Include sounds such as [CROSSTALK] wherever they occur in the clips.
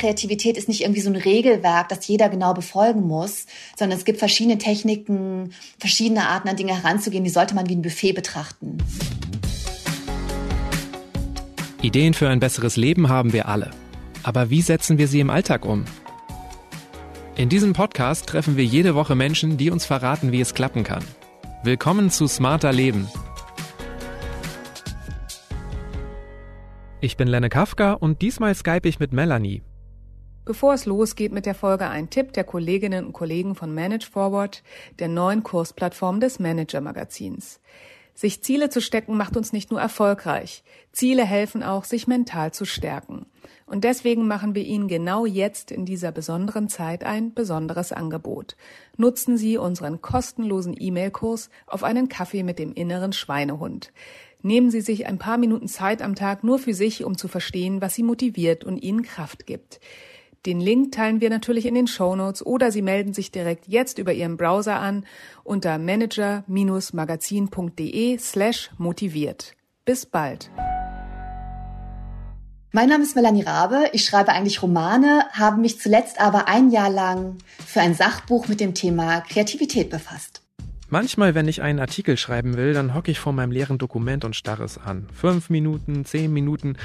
Kreativität ist nicht irgendwie so ein Regelwerk, das jeder genau befolgen muss, sondern es gibt verschiedene Techniken, verschiedene Arten an Dinge heranzugehen, die sollte man wie ein Buffet betrachten. Ideen für ein besseres Leben haben wir alle. Aber wie setzen wir sie im Alltag um? In diesem Podcast treffen wir jede Woche Menschen, die uns verraten, wie es klappen kann. Willkommen zu Smarter Leben. Ich bin Lenne Kafka und diesmal skype ich mit Melanie. Bevor es losgeht mit der Folge, ein Tipp der Kolleginnen und Kollegen von Manage Forward, der neuen Kursplattform des Manager Magazins. Sich Ziele zu stecken macht uns nicht nur erfolgreich. Ziele helfen auch, sich mental zu stärken. Und deswegen machen wir Ihnen genau jetzt in dieser besonderen Zeit ein besonderes Angebot. Nutzen Sie unseren kostenlosen E-Mail-Kurs auf einen Kaffee mit dem inneren Schweinehund. Nehmen Sie sich ein paar Minuten Zeit am Tag nur für sich, um zu verstehen, was Sie motiviert und Ihnen Kraft gibt. Den Link teilen wir natürlich in den Show Notes oder Sie melden sich direkt jetzt über Ihren Browser an unter manager-magazin.de slash motiviert. Bis bald. Mein Name ist Melanie Rabe. Ich schreibe eigentlich Romane, habe mich zuletzt aber ein Jahr lang für ein Sachbuch mit dem Thema Kreativität befasst. Manchmal, wenn ich einen Artikel schreiben will, dann hocke ich vor meinem leeren Dokument und starre es an. Fünf Minuten, zehn Minuten.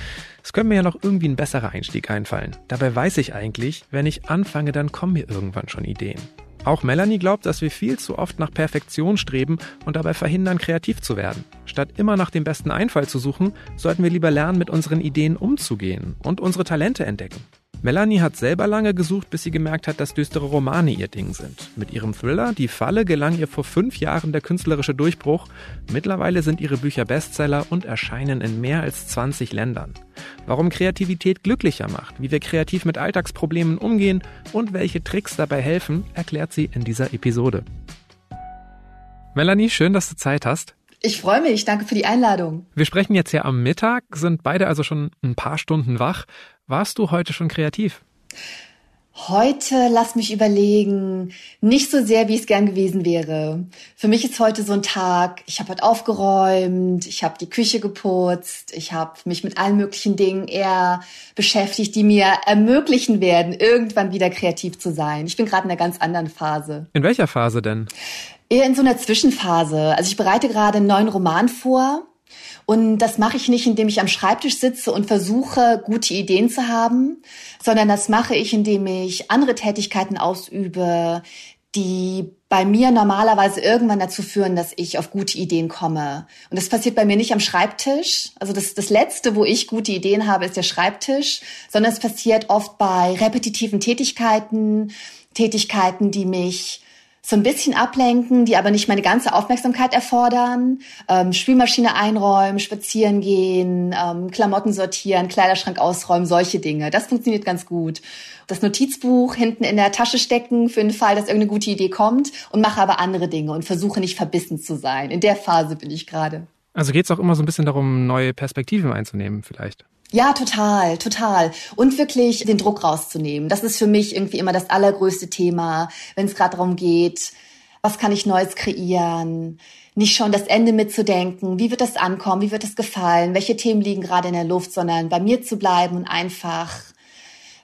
Es könnte mir ja noch irgendwie ein besserer Einstieg einfallen. Dabei weiß ich eigentlich, wenn ich anfange, dann kommen mir irgendwann schon Ideen. Auch Melanie glaubt, dass wir viel zu oft nach Perfektion streben und dabei verhindern, kreativ zu werden. Statt immer nach dem besten Einfall zu suchen, sollten wir lieber lernen, mit unseren Ideen umzugehen und unsere Talente entdecken. Melanie hat selber lange gesucht, bis sie gemerkt hat, dass düstere Romane ihr Ding sind. Mit ihrem Thriller Die Falle gelang ihr vor fünf Jahren der künstlerische Durchbruch. Mittlerweile sind ihre Bücher Bestseller und erscheinen in mehr als 20 Ländern. Warum Kreativität glücklicher macht, wie wir kreativ mit Alltagsproblemen umgehen und welche Tricks dabei helfen, erklärt sie in dieser Episode. Melanie, schön, dass du Zeit hast. Ich freue mich, danke für die Einladung. Wir sprechen jetzt ja am Mittag, sind beide also schon ein paar Stunden wach. Warst du heute schon kreativ? Heute, lass mich überlegen, nicht so sehr, wie es gern gewesen wäre. Für mich ist heute so ein Tag, ich habe heute aufgeräumt, ich habe die Küche geputzt, ich habe mich mit allen möglichen Dingen eher beschäftigt, die mir ermöglichen werden, irgendwann wieder kreativ zu sein. Ich bin gerade in einer ganz anderen Phase. In welcher Phase denn? Eher in so einer Zwischenphase. Also ich bereite gerade einen neuen Roman vor und das mache ich nicht, indem ich am Schreibtisch sitze und versuche, gute Ideen zu haben, sondern das mache ich, indem ich andere Tätigkeiten ausübe, die bei mir normalerweise irgendwann dazu führen, dass ich auf gute Ideen komme. Und das passiert bei mir nicht am Schreibtisch. Also das, das Letzte, wo ich gute Ideen habe, ist der Schreibtisch, sondern es passiert oft bei repetitiven Tätigkeiten, Tätigkeiten, die mich so ein bisschen ablenken, die aber nicht meine ganze Aufmerksamkeit erfordern. Ähm, Spülmaschine einräumen, spazieren gehen, ähm, Klamotten sortieren, Kleiderschrank ausräumen, solche Dinge. Das funktioniert ganz gut. Das Notizbuch hinten in der Tasche stecken für den Fall, dass irgendeine gute Idee kommt und mache aber andere Dinge und versuche nicht verbissen zu sein. In der Phase bin ich gerade. Also geht es auch immer so ein bisschen darum, neue Perspektiven einzunehmen vielleicht. Ja, total, total. Und wirklich den Druck rauszunehmen. Das ist für mich irgendwie immer das allergrößte Thema, wenn es gerade darum geht, was kann ich Neues kreieren, nicht schon das Ende mitzudenken, wie wird das ankommen, wie wird das gefallen, welche Themen liegen gerade in der Luft, sondern bei mir zu bleiben und einfach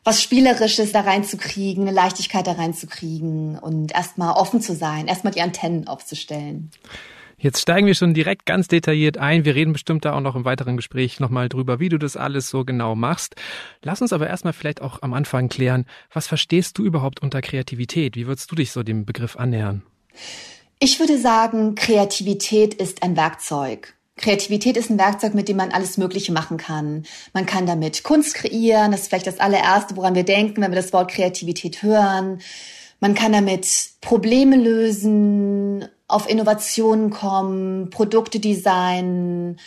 was Spielerisches da reinzukriegen, eine Leichtigkeit da reinzukriegen und erstmal offen zu sein, erstmal die Antennen aufzustellen. Jetzt steigen wir schon direkt ganz detailliert ein. Wir reden bestimmt da auch noch im weiteren Gespräch nochmal drüber, wie du das alles so genau machst. Lass uns aber erstmal vielleicht auch am Anfang klären, was verstehst du überhaupt unter Kreativität? Wie würdest du dich so dem Begriff annähern? Ich würde sagen, Kreativität ist ein Werkzeug. Kreativität ist ein Werkzeug, mit dem man alles Mögliche machen kann. Man kann damit Kunst kreieren, das ist vielleicht das allererste, woran wir denken, wenn wir das Wort Kreativität hören. Man kann damit Probleme lösen, auf Innovationen kommen, Produkte designen,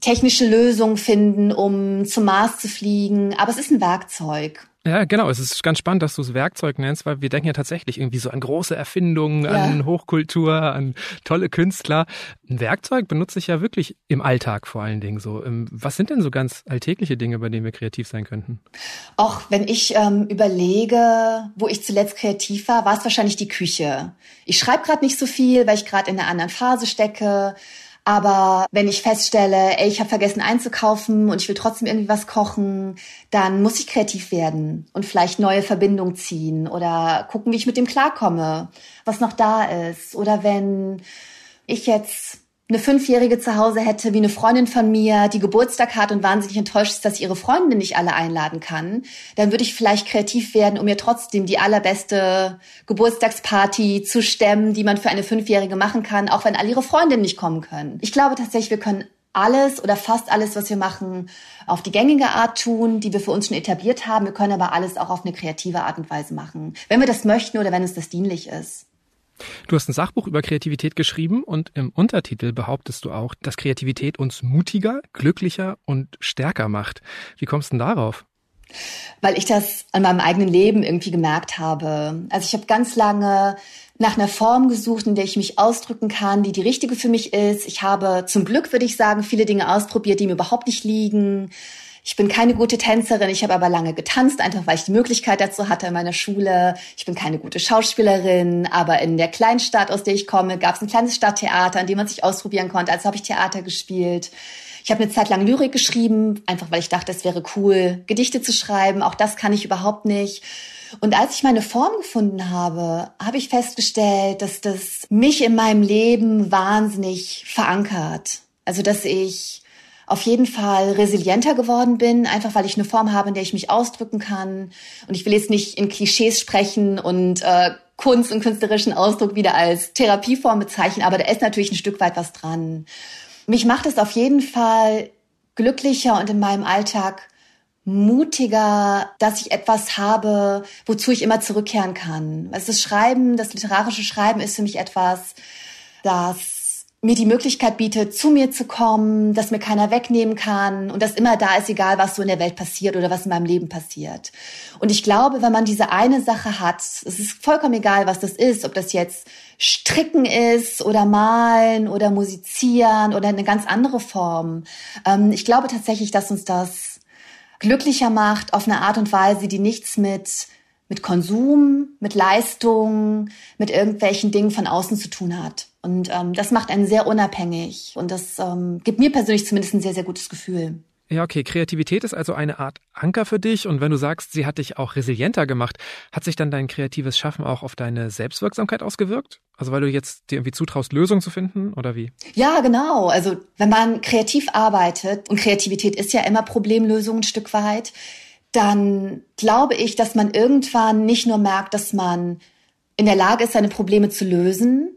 technische Lösungen finden, um zum Mars zu fliegen. Aber es ist ein Werkzeug. Ja, genau. Es ist ganz spannend, dass du es Werkzeug nennst, weil wir denken ja tatsächlich irgendwie so an große Erfindungen, ja. an Hochkultur, an tolle Künstler. Ein Werkzeug benutze ich ja wirklich im Alltag vor allen Dingen so. Ähm, was sind denn so ganz alltägliche Dinge, bei denen wir kreativ sein könnten? Auch wenn ich ähm, überlege, wo ich zuletzt kreativ war, war es wahrscheinlich die Küche. Ich schreibe gerade nicht so viel, weil ich gerade in einer anderen Phase stecke. Aber wenn ich feststelle, ey, ich habe vergessen einzukaufen und ich will trotzdem irgendwie was kochen, dann muss ich kreativ werden und vielleicht neue Verbindungen ziehen oder gucken, wie ich mit dem klarkomme, was noch da ist. Oder wenn ich jetzt eine Fünfjährige zu Hause hätte, wie eine Freundin von mir, die Geburtstag hat und wahnsinnig enttäuscht ist, dass ihre Freunde nicht alle einladen kann, dann würde ich vielleicht kreativ werden, um ihr trotzdem die allerbeste Geburtstagsparty zu stemmen, die man für eine Fünfjährige machen kann, auch wenn alle ihre Freundinnen nicht kommen können. Ich glaube tatsächlich, wir können alles oder fast alles, was wir machen, auf die gängige Art tun, die wir für uns schon etabliert haben. Wir können aber alles auch auf eine kreative Art und Weise machen, wenn wir das möchten oder wenn uns das dienlich ist. Du hast ein Sachbuch über Kreativität geschrieben und im Untertitel behauptest du auch, dass Kreativität uns mutiger, glücklicher und stärker macht. Wie kommst du denn darauf? Weil ich das an meinem eigenen Leben irgendwie gemerkt habe. Also ich habe ganz lange nach einer Form gesucht, in der ich mich ausdrücken kann, die die richtige für mich ist. Ich habe zum Glück, würde ich sagen, viele Dinge ausprobiert, die mir überhaupt nicht liegen. Ich bin keine gute Tänzerin, ich habe aber lange getanzt, einfach weil ich die Möglichkeit dazu hatte in meiner Schule. Ich bin keine gute Schauspielerin, aber in der Kleinstadt, aus der ich komme, gab es ein kleines Stadttheater, an dem man sich ausprobieren konnte. Also habe ich Theater gespielt. Ich habe eine Zeit lang Lyrik geschrieben, einfach weil ich dachte, es wäre cool, Gedichte zu schreiben. Auch das kann ich überhaupt nicht. Und als ich meine Form gefunden habe, habe ich festgestellt, dass das mich in meinem Leben wahnsinnig verankert. Also, dass ich auf jeden Fall resilienter geworden bin, einfach weil ich eine Form habe, in der ich mich ausdrücken kann. Und ich will jetzt nicht in Klischees sprechen und äh, Kunst und künstlerischen Ausdruck wieder als Therapieform bezeichnen, aber da ist natürlich ein Stück weit was dran. Mich macht es auf jeden Fall glücklicher und in meinem Alltag mutiger, dass ich etwas habe, wozu ich immer zurückkehren kann. Also das Schreiben, das literarische Schreiben ist für mich etwas, das mir die Möglichkeit bietet, zu mir zu kommen, dass mir keiner wegnehmen kann und dass immer da ist, egal was so in der Welt passiert oder was in meinem Leben passiert. Und ich glaube, wenn man diese eine Sache hat, es ist vollkommen egal, was das ist, ob das jetzt Stricken ist oder Malen oder Musizieren oder eine ganz andere Form. Ähm, ich glaube tatsächlich, dass uns das glücklicher macht auf eine Art und Weise, die nichts mit mit Konsum, mit Leistung, mit irgendwelchen Dingen von außen zu tun hat. Und ähm, das macht einen sehr unabhängig und das ähm, gibt mir persönlich zumindest ein sehr, sehr gutes Gefühl. Ja, okay. Kreativität ist also eine Art Anker für dich. Und wenn du sagst, sie hat dich auch resilienter gemacht, hat sich dann dein kreatives Schaffen auch auf deine Selbstwirksamkeit ausgewirkt? Also weil du jetzt dir irgendwie zutraust, Lösungen zu finden oder wie? Ja, genau. Also wenn man kreativ arbeitet und Kreativität ist ja immer Problemlösung ein Stück weit, dann glaube ich, dass man irgendwann nicht nur merkt, dass man in der Lage ist, seine Probleme zu lösen,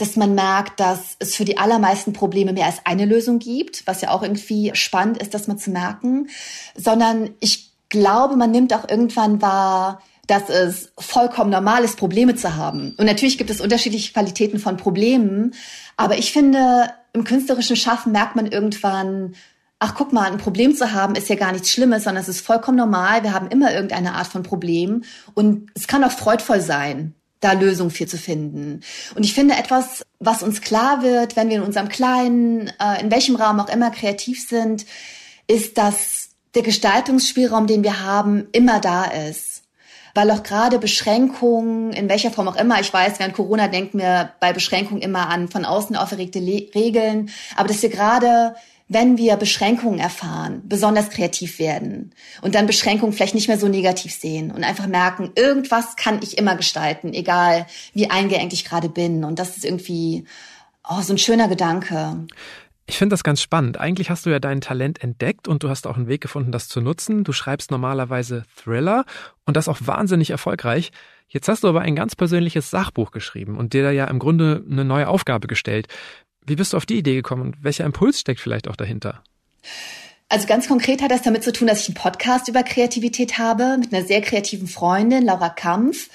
dass man merkt, dass es für die allermeisten Probleme mehr als eine Lösung gibt, was ja auch irgendwie spannend ist, das mal zu merken, sondern ich glaube, man nimmt auch irgendwann wahr, dass es vollkommen normal ist, Probleme zu haben. Und natürlich gibt es unterschiedliche Qualitäten von Problemen, aber ich finde, im künstlerischen Schaffen merkt man irgendwann, ach guck mal, ein Problem zu haben ist ja gar nichts Schlimmes, sondern es ist vollkommen normal. Wir haben immer irgendeine Art von Problem und es kann auch freudvoll sein da Lösungen für zu finden. Und ich finde etwas, was uns klar wird, wenn wir in unserem kleinen, äh, in welchem Raum auch immer kreativ sind, ist, dass der Gestaltungsspielraum, den wir haben, immer da ist. Weil auch gerade Beschränkungen, in welcher Form auch immer, ich weiß, während Corona denken wir bei Beschränkungen immer an von außen auferlegte Le Regeln, aber dass wir gerade wenn wir Beschränkungen erfahren, besonders kreativ werden und dann Beschränkungen vielleicht nicht mehr so negativ sehen und einfach merken, irgendwas kann ich immer gestalten, egal wie eingeengt ich gerade bin. Und das ist irgendwie oh, so ein schöner Gedanke. Ich finde das ganz spannend. Eigentlich hast du ja dein Talent entdeckt und du hast auch einen Weg gefunden, das zu nutzen. Du schreibst normalerweise Thriller und das auch wahnsinnig erfolgreich. Jetzt hast du aber ein ganz persönliches Sachbuch geschrieben und dir da ja im Grunde eine neue Aufgabe gestellt. Wie bist du auf die Idee gekommen und welcher Impuls steckt vielleicht auch dahinter? Also ganz konkret hat das damit zu tun, dass ich einen Podcast über Kreativität habe mit einer sehr kreativen Freundin, Laura Kampf.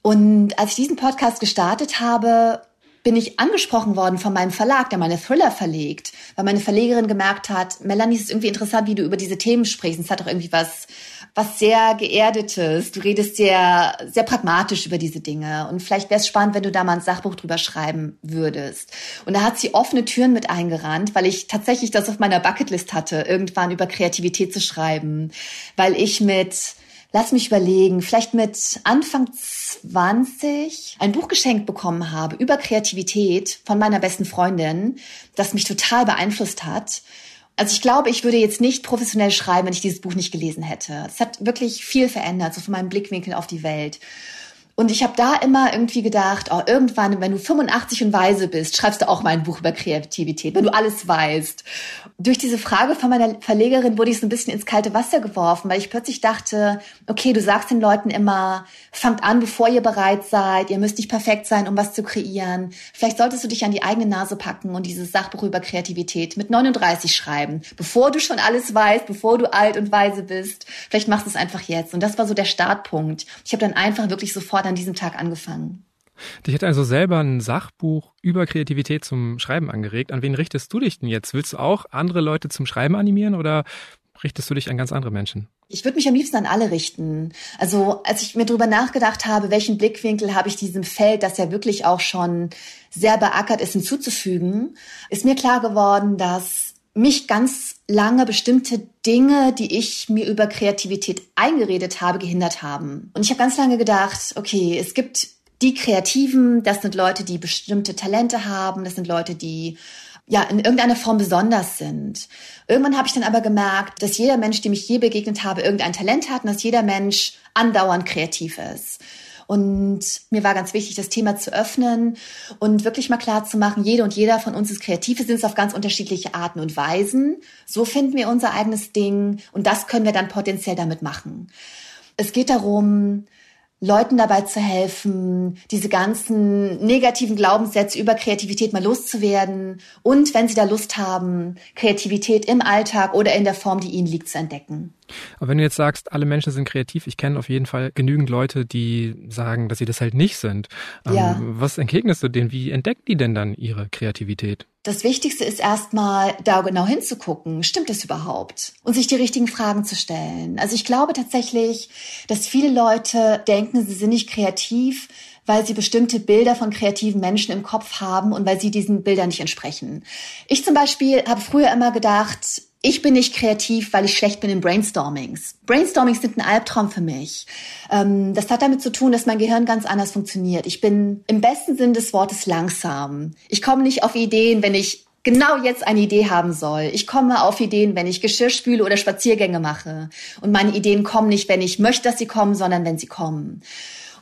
Und als ich diesen Podcast gestartet habe, bin ich angesprochen worden von meinem Verlag, der meine Thriller verlegt, weil meine Verlegerin gemerkt hat, Melanie, es ist irgendwie interessant, wie du über diese Themen sprichst. Es hat doch irgendwie was was sehr geerdetes. Du redest sehr, sehr pragmatisch über diese Dinge. Und vielleicht wäre es spannend, wenn du da mal ein Sachbuch drüber schreiben würdest. Und da hat sie offene Türen mit eingerannt, weil ich tatsächlich das auf meiner Bucketlist hatte, irgendwann über Kreativität zu schreiben, weil ich mit lass mich überlegen, vielleicht mit Anfang 20 ein Buch geschenkt bekommen habe über Kreativität von meiner besten Freundin, das mich total beeinflusst hat. Also ich glaube, ich würde jetzt nicht professionell schreiben, wenn ich dieses Buch nicht gelesen hätte. Es hat wirklich viel verändert, so von meinem Blickwinkel auf die Welt. Und ich habe da immer irgendwie gedacht, oh, irgendwann, wenn du 85 und weise bist, schreibst du auch mal ein Buch über Kreativität, wenn du alles weißt. Durch diese Frage von meiner Verlegerin wurde ich so ein bisschen ins kalte Wasser geworfen, weil ich plötzlich dachte, okay, du sagst den Leuten immer, fangt an, bevor ihr bereit seid, ihr müsst nicht perfekt sein, um was zu kreieren. Vielleicht solltest du dich an die eigene Nase packen und dieses Sachbuch über Kreativität mit 39 schreiben, bevor du schon alles weißt, bevor du alt und weise bist. Vielleicht machst du es einfach jetzt. Und das war so der Startpunkt. Ich habe dann einfach wirklich sofort an diesem Tag angefangen. Dich hat also selber ein Sachbuch über Kreativität zum Schreiben angeregt. An wen richtest du dich denn jetzt? Willst du auch andere Leute zum Schreiben animieren oder richtest du dich an ganz andere Menschen? Ich würde mich am liebsten an alle richten. Also als ich mir darüber nachgedacht habe, welchen Blickwinkel habe ich diesem Feld, das ja wirklich auch schon sehr beackert ist, hinzuzufügen, ist mir klar geworden, dass mich ganz lange bestimmte Dinge, die ich mir über Kreativität eingeredet habe, gehindert haben. Und ich habe ganz lange gedacht, okay, es gibt die Kreativen, das sind Leute, die bestimmte Talente haben, das sind Leute, die ja in irgendeiner Form besonders sind. Irgendwann habe ich dann aber gemerkt, dass jeder Mensch, dem ich je begegnet habe, irgendein Talent hat und dass jeder Mensch andauernd kreativ ist. Und mir war ganz wichtig, das Thema zu öffnen und wirklich mal klar zu machen, jede und jeder von uns ist kreativ. Wir sind es auf ganz unterschiedliche Arten und Weisen. So finden wir unser eigenes Ding und das können wir dann potenziell damit machen. Es geht darum, Leuten dabei zu helfen, diese ganzen negativen Glaubenssätze über Kreativität mal loszuwerden und, wenn sie da Lust haben, Kreativität im Alltag oder in der Form, die ihnen liegt, zu entdecken. Aber wenn du jetzt sagst, alle Menschen sind kreativ, ich kenne auf jeden Fall genügend Leute, die sagen, dass sie das halt nicht sind. Ähm, ja. was entgegnest du denen? Wie entdecken die denn dann ihre Kreativität? Das Wichtigste ist erstmal, da genau hinzugucken. Stimmt es überhaupt? Und sich die richtigen Fragen zu stellen. Also ich glaube tatsächlich, dass viele Leute denken, sie sind nicht kreativ, weil sie bestimmte Bilder von kreativen Menschen im Kopf haben und weil sie diesen Bildern nicht entsprechen. Ich zum Beispiel habe früher immer gedacht, ich bin nicht kreativ, weil ich schlecht bin in Brainstormings. Brainstormings sind ein Albtraum für mich. Ähm, das hat damit zu tun, dass mein Gehirn ganz anders funktioniert. Ich bin im besten Sinn des Wortes langsam. Ich komme nicht auf Ideen, wenn ich genau jetzt eine Idee haben soll. Ich komme auf Ideen, wenn ich Geschirr spüle oder Spaziergänge mache. Und meine Ideen kommen nicht, wenn ich möchte, dass sie kommen, sondern wenn sie kommen.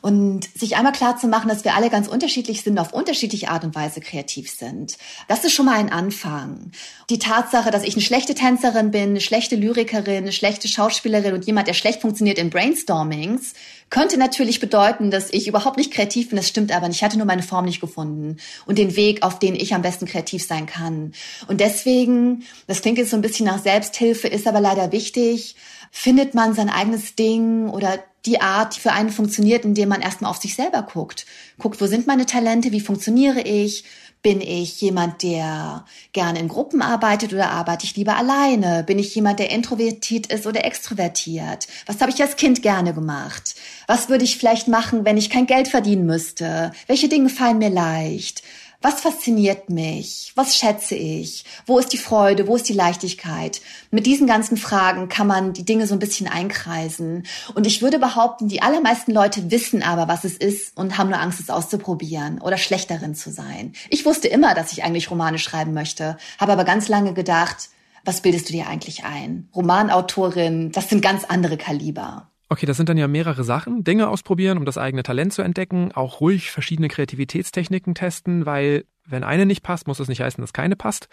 Und sich einmal klar zu machen, dass wir alle ganz unterschiedlich sind, auf unterschiedliche Art und Weise kreativ sind. Das ist schon mal ein Anfang. Die Tatsache, dass ich eine schlechte Tänzerin bin, eine schlechte Lyrikerin, eine schlechte Schauspielerin und jemand, der schlecht funktioniert in Brainstormings, könnte natürlich bedeuten, dass ich überhaupt nicht kreativ bin. Das stimmt aber nicht. Ich hatte nur meine Form nicht gefunden und den Weg, auf den ich am besten kreativ sein kann. Und deswegen, das klingt jetzt so ein bisschen nach Selbsthilfe, ist aber leider wichtig, findet man sein eigenes Ding oder die Art, die für einen funktioniert, indem man erstmal auf sich selber guckt. Guckt, wo sind meine Talente, wie funktioniere ich? Bin ich jemand, der gerne in Gruppen arbeitet oder arbeite ich lieber alleine? Bin ich jemand, der introvertiert ist oder extrovertiert? Was habe ich als Kind gerne gemacht? Was würde ich vielleicht machen, wenn ich kein Geld verdienen müsste? Welche Dinge fallen mir leicht? Was fasziniert mich? Was schätze ich? Wo ist die Freude? Wo ist die Leichtigkeit? Mit diesen ganzen Fragen kann man die Dinge so ein bisschen einkreisen. Und ich würde behaupten, die allermeisten Leute wissen aber, was es ist und haben nur Angst, es auszuprobieren oder schlecht darin zu sein. Ich wusste immer, dass ich eigentlich Romane schreiben möchte, habe aber ganz lange gedacht, was bildest du dir eigentlich ein? Romanautorin, das sind ganz andere Kaliber. Okay, das sind dann ja mehrere Sachen. Dinge ausprobieren, um das eigene Talent zu entdecken, auch ruhig verschiedene Kreativitätstechniken testen, weil wenn eine nicht passt, muss es nicht heißen, dass keine passt.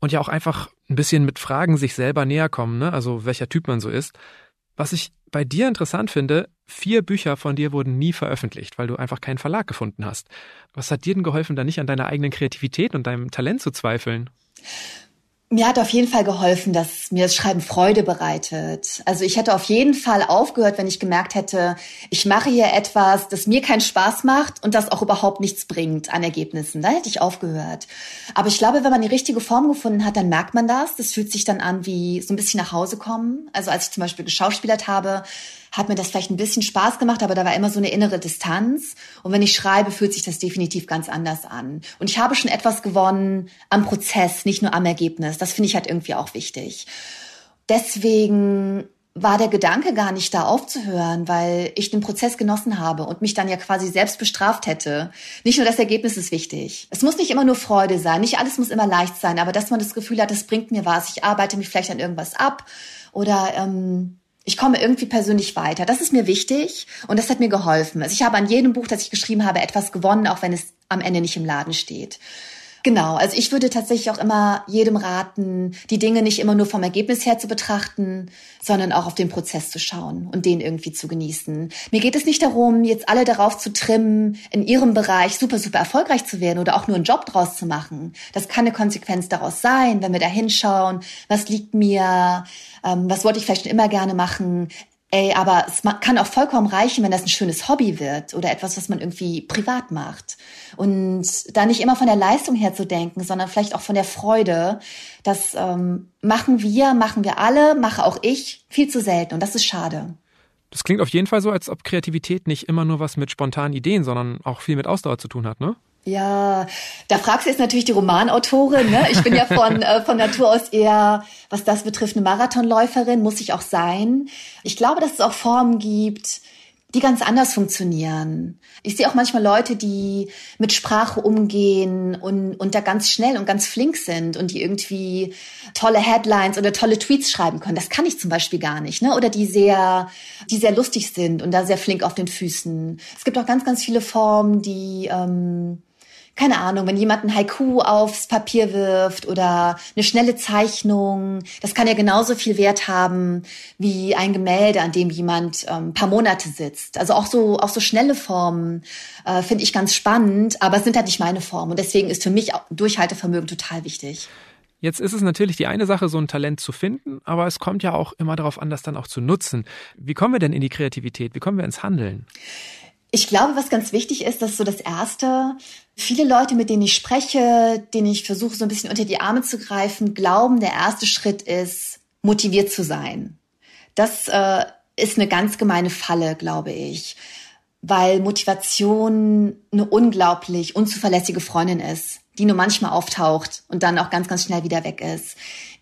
Und ja auch einfach ein bisschen mit Fragen sich selber näher kommen, ne? also welcher Typ man so ist. Was ich bei dir interessant finde, vier Bücher von dir wurden nie veröffentlicht, weil du einfach keinen Verlag gefunden hast. Was hat dir denn geholfen, da nicht an deiner eigenen Kreativität und deinem Talent zu zweifeln? Mir hat auf jeden Fall geholfen, dass mir das Schreiben Freude bereitet. Also ich hätte auf jeden Fall aufgehört, wenn ich gemerkt hätte, ich mache hier etwas, das mir keinen Spaß macht und das auch überhaupt nichts bringt an Ergebnissen. Da hätte ich aufgehört. Aber ich glaube, wenn man die richtige Form gefunden hat, dann merkt man das. Das fühlt sich dann an wie so ein bisschen nach Hause kommen. Also als ich zum Beispiel geschauspielert habe, hat mir das vielleicht ein bisschen Spaß gemacht, aber da war immer so eine innere Distanz. Und wenn ich schreibe, fühlt sich das definitiv ganz anders an. Und ich habe schon etwas gewonnen am Prozess, nicht nur am Ergebnis. Das finde ich halt irgendwie auch wichtig. Deswegen war der Gedanke gar nicht da aufzuhören, weil ich den Prozess genossen habe und mich dann ja quasi selbst bestraft hätte. Nicht nur das Ergebnis ist wichtig. Es muss nicht immer nur Freude sein, nicht alles muss immer leicht sein, aber dass man das Gefühl hat, das bringt mir was, ich arbeite mich vielleicht an irgendwas ab oder ähm, ich komme irgendwie persönlich weiter. Das ist mir wichtig und das hat mir geholfen. Also ich habe an jedem Buch, das ich geschrieben habe, etwas gewonnen, auch wenn es am Ende nicht im Laden steht. Genau, also ich würde tatsächlich auch immer jedem raten, die Dinge nicht immer nur vom Ergebnis her zu betrachten, sondern auch auf den Prozess zu schauen und den irgendwie zu genießen. Mir geht es nicht darum, jetzt alle darauf zu trimmen, in ihrem Bereich super, super erfolgreich zu werden oder auch nur einen Job draus zu machen. Das kann eine Konsequenz daraus sein, wenn wir da hinschauen, was liegt mir, ähm, was wollte ich vielleicht schon immer gerne machen, Ey, aber es kann auch vollkommen reichen, wenn das ein schönes Hobby wird oder etwas, was man irgendwie privat macht. Und da nicht immer von der Leistung her zu denken, sondern vielleicht auch von der Freude. Das ähm, machen wir, machen wir alle, mache auch ich viel zu selten. Und das ist schade. Das klingt auf jeden Fall so, als ob Kreativität nicht immer nur was mit spontanen Ideen, sondern auch viel mit Ausdauer zu tun hat, ne? Ja, da fragst du jetzt natürlich die Romanautorin. Ne? Ich bin ja von, [LAUGHS] äh, von Natur aus eher, was das betrifft, eine Marathonläuferin, muss ich auch sein. Ich glaube, dass es auch Formen gibt, die ganz anders funktionieren. Ich sehe auch manchmal Leute, die mit Sprache umgehen und, und da ganz schnell und ganz flink sind und die irgendwie tolle Headlines oder tolle Tweets schreiben können. Das kann ich zum Beispiel gar nicht. Ne? Oder die sehr, die sehr lustig sind und da sehr flink auf den Füßen. Es gibt auch ganz, ganz viele Formen, die ähm, keine Ahnung, wenn jemand ein Haiku aufs Papier wirft oder eine schnelle Zeichnung, das kann ja genauso viel Wert haben wie ein Gemälde, an dem jemand ähm, paar Monate sitzt. Also auch so, auch so schnelle Formen äh, finde ich ganz spannend, aber es sind halt nicht meine Formen. Und deswegen ist für mich Durchhaltevermögen total wichtig. Jetzt ist es natürlich die eine Sache, so ein Talent zu finden, aber es kommt ja auch immer darauf an, das dann auch zu nutzen. Wie kommen wir denn in die Kreativität? Wie kommen wir ins Handeln? Ich glaube, was ganz wichtig ist, dass so das Erste, viele Leute, mit denen ich spreche, denen ich versuche, so ein bisschen unter die Arme zu greifen, glauben, der erste Schritt ist, motiviert zu sein. Das äh, ist eine ganz gemeine Falle, glaube ich, weil Motivation eine unglaublich unzuverlässige Freundin ist die nur manchmal auftaucht und dann auch ganz, ganz schnell wieder weg ist.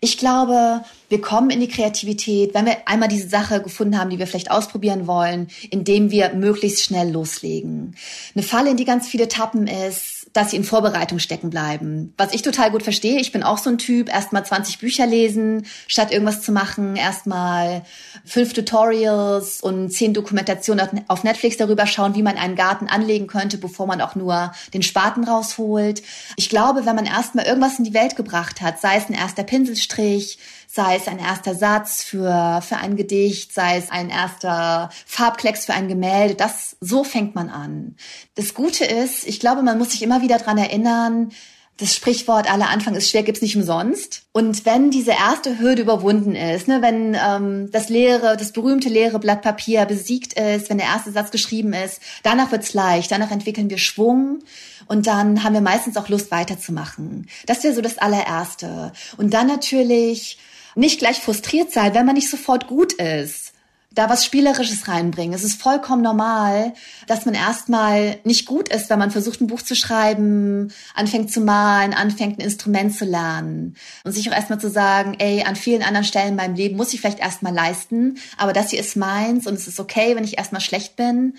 Ich glaube, wir kommen in die Kreativität, wenn wir einmal diese Sache gefunden haben, die wir vielleicht ausprobieren wollen, indem wir möglichst schnell loslegen. Eine Falle, in die ganz viele tappen, ist, dass sie in Vorbereitung stecken bleiben. Was ich total gut verstehe, ich bin auch so ein Typ, erstmal 20 Bücher lesen, statt irgendwas zu machen, erstmal fünf Tutorials und zehn Dokumentationen auf Netflix darüber schauen, wie man einen Garten anlegen könnte, bevor man auch nur den Spaten rausholt. Ich glaube, wenn man erstmal irgendwas in die Welt gebracht hat, sei es ein erster Pinselstrich, sei es ein erster Satz für, für ein Gedicht, sei es ein erster Farbklecks für ein Gemälde. Das, so fängt man an. Das Gute ist, ich glaube, man muss sich immer wieder dran erinnern, das Sprichwort aller Anfang ist schwer, gibt's nicht umsonst. Und wenn diese erste Hürde überwunden ist, ne, wenn ähm, das leere, das berühmte leere Blatt Papier besiegt ist, wenn der erste Satz geschrieben ist, danach wird's leicht, danach entwickeln wir Schwung und dann haben wir meistens auch Lust weiterzumachen. Das wäre so das allererste. Und dann natürlich nicht gleich frustriert sein, wenn man nicht sofort gut ist. Da was Spielerisches reinbringen. Es ist vollkommen normal, dass man erstmal nicht gut ist, wenn man versucht, ein Buch zu schreiben, anfängt zu malen, anfängt ein Instrument zu lernen. Und sich auch erstmal zu sagen, ey, an vielen anderen Stellen in meinem Leben muss ich vielleicht erstmal leisten, aber das hier ist meins und es ist okay, wenn ich erstmal schlecht bin.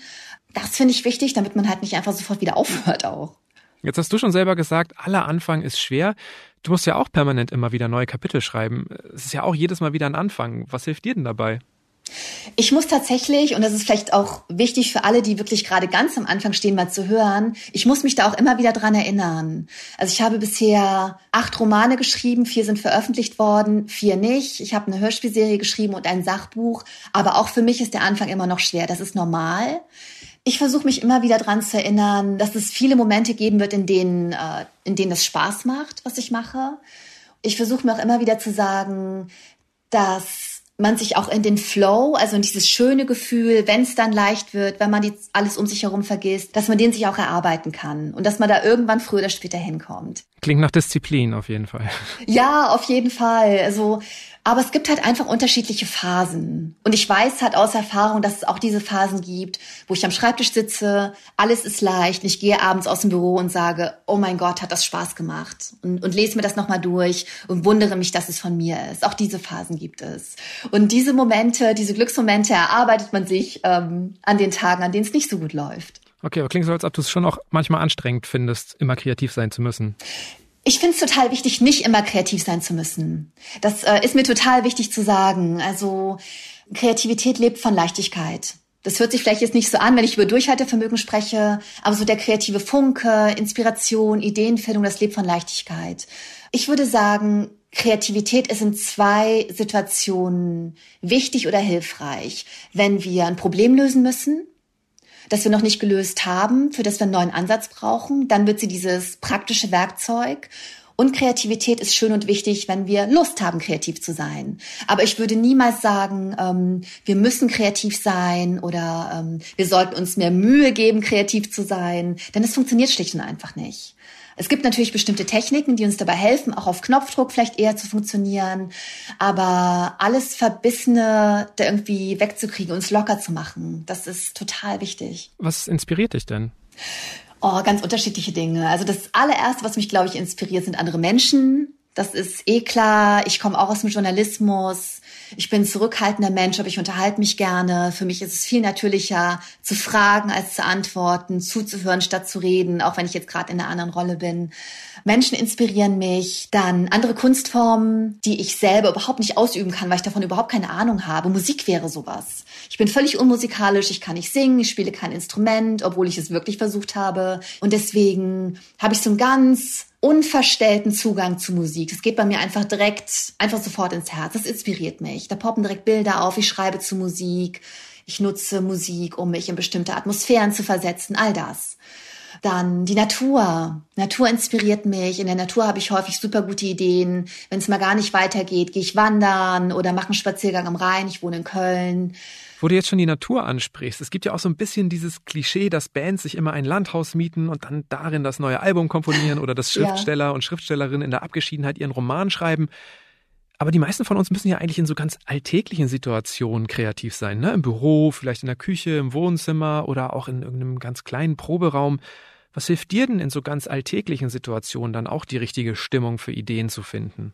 Das finde ich wichtig, damit man halt nicht einfach sofort wieder aufhört auch. Jetzt hast du schon selber gesagt, aller Anfang ist schwer. Du musst ja auch permanent immer wieder neue Kapitel schreiben. Es ist ja auch jedes Mal wieder ein Anfang. Was hilft dir denn dabei? Ich muss tatsächlich, und das ist vielleicht auch wichtig für alle, die wirklich gerade ganz am Anfang stehen, mal zu hören, ich muss mich da auch immer wieder dran erinnern. Also ich habe bisher acht Romane geschrieben, vier sind veröffentlicht worden, vier nicht. Ich habe eine Hörspielserie geschrieben und ein Sachbuch. Aber auch für mich ist der Anfang immer noch schwer. Das ist normal ich versuche mich immer wieder dran zu erinnern, dass es viele Momente geben wird, in denen, äh, in denen es Spaß macht, was ich mache. Ich versuche mir auch immer wieder zu sagen, dass man sich auch in den Flow, also in dieses schöne Gefühl, wenn es dann leicht wird, wenn man die, alles um sich herum vergisst, dass man den sich auch erarbeiten kann und dass man da irgendwann früher oder später hinkommt. Klingt nach Disziplin auf jeden Fall. Ja, auf jeden Fall. Also Aber es gibt halt einfach unterschiedliche Phasen. Und ich weiß halt aus Erfahrung, dass es auch diese Phasen gibt, wo ich am Schreibtisch sitze, alles ist leicht, ich gehe abends aus dem Büro und sage, oh mein Gott, hat das Spaß gemacht. Und, und lese mir das nochmal durch und wundere mich, dass es von mir ist. Auch diese Phasen gibt es. Und diese Momente, diese Glücksmomente erarbeitet man sich ähm, an den Tagen, an denen es nicht so gut läuft. Okay, aber klingt so, als ob du es schon auch manchmal anstrengend findest, immer kreativ sein zu müssen. Ich finde es total wichtig, nicht immer kreativ sein zu müssen. Das äh, ist mir total wichtig zu sagen. Also Kreativität lebt von Leichtigkeit. Das hört sich vielleicht jetzt nicht so an, wenn ich über Durchhaltevermögen spreche, aber so der kreative Funke, Inspiration, Ideenfindung, das lebt von Leichtigkeit. Ich würde sagen, Kreativität ist in zwei Situationen wichtig oder hilfreich. Wenn wir ein Problem lösen müssen, das wir noch nicht gelöst haben, für das wir einen neuen Ansatz brauchen. Dann wird sie dieses praktische Werkzeug. Und Kreativität ist schön und wichtig, wenn wir Lust haben, kreativ zu sein. Aber ich würde niemals sagen, ähm, wir müssen kreativ sein oder ähm, wir sollten uns mehr Mühe geben, kreativ zu sein, denn es funktioniert schlicht und einfach nicht. Es gibt natürlich bestimmte Techniken, die uns dabei helfen, auch auf Knopfdruck vielleicht eher zu funktionieren. Aber alles Verbissene da irgendwie wegzukriegen, uns locker zu machen, das ist total wichtig. Was inspiriert dich denn? Oh, ganz unterschiedliche Dinge. Also das allererste, was mich, glaube ich, inspiriert, sind andere Menschen. Das ist eh klar. Ich komme auch aus dem Journalismus. Ich bin ein zurückhaltender Mensch, aber ich unterhalte mich gerne. Für mich ist es viel natürlicher zu fragen als zu antworten, zuzuhören statt zu reden, auch wenn ich jetzt gerade in einer anderen Rolle bin. Menschen inspirieren mich, dann andere Kunstformen, die ich selber überhaupt nicht ausüben kann, weil ich davon überhaupt keine Ahnung habe. Musik wäre sowas. Ich bin völlig unmusikalisch, ich kann nicht singen, ich spiele kein Instrument, obwohl ich es wirklich versucht habe. Und deswegen habe ich so ein ganz unverstellten Zugang zu Musik. Es geht bei mir einfach direkt, einfach sofort ins Herz. Das inspiriert mich. Da poppen direkt Bilder auf, ich schreibe zu Musik, ich nutze Musik, um mich in bestimmte Atmosphären zu versetzen, all das. Dann die Natur. Natur inspiriert mich. In der Natur habe ich häufig super gute Ideen. Wenn es mal gar nicht weitergeht, gehe ich wandern oder mache einen Spaziergang am Rhein. Ich wohne in Köln. Wo du jetzt schon die Natur ansprichst, es gibt ja auch so ein bisschen dieses Klischee, dass Bands sich immer ein Landhaus mieten und dann darin das neue Album komponieren oder dass Schriftsteller ja. und Schriftstellerinnen in der Abgeschiedenheit ihren Roman schreiben. Aber die meisten von uns müssen ja eigentlich in so ganz alltäglichen Situationen kreativ sein, ne? Im Büro, vielleicht in der Küche, im Wohnzimmer oder auch in irgendeinem ganz kleinen Proberaum. Was hilft dir denn in so ganz alltäglichen Situationen dann auch die richtige Stimmung für Ideen zu finden?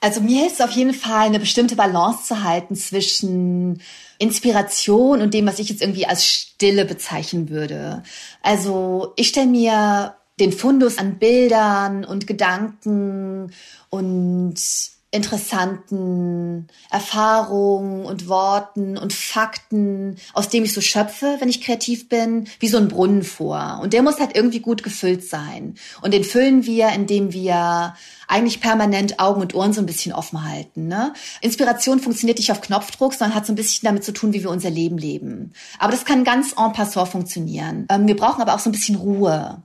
Also mir hilft es auf jeden Fall, eine bestimmte Balance zu halten zwischen Inspiration und dem, was ich jetzt irgendwie als Stille bezeichnen würde. Also ich stelle mir den Fundus an Bildern und Gedanken und interessanten Erfahrungen und Worten und Fakten, aus dem ich so schöpfe, wenn ich kreativ bin, wie so ein Brunnen vor. Und der muss halt irgendwie gut gefüllt sein. Und den füllen wir, indem wir eigentlich permanent Augen und Ohren so ein bisschen offen halten. Ne? Inspiration funktioniert nicht auf Knopfdruck, sondern hat so ein bisschen damit zu tun, wie wir unser Leben leben. Aber das kann ganz en passant funktionieren. Ähm, wir brauchen aber auch so ein bisschen Ruhe.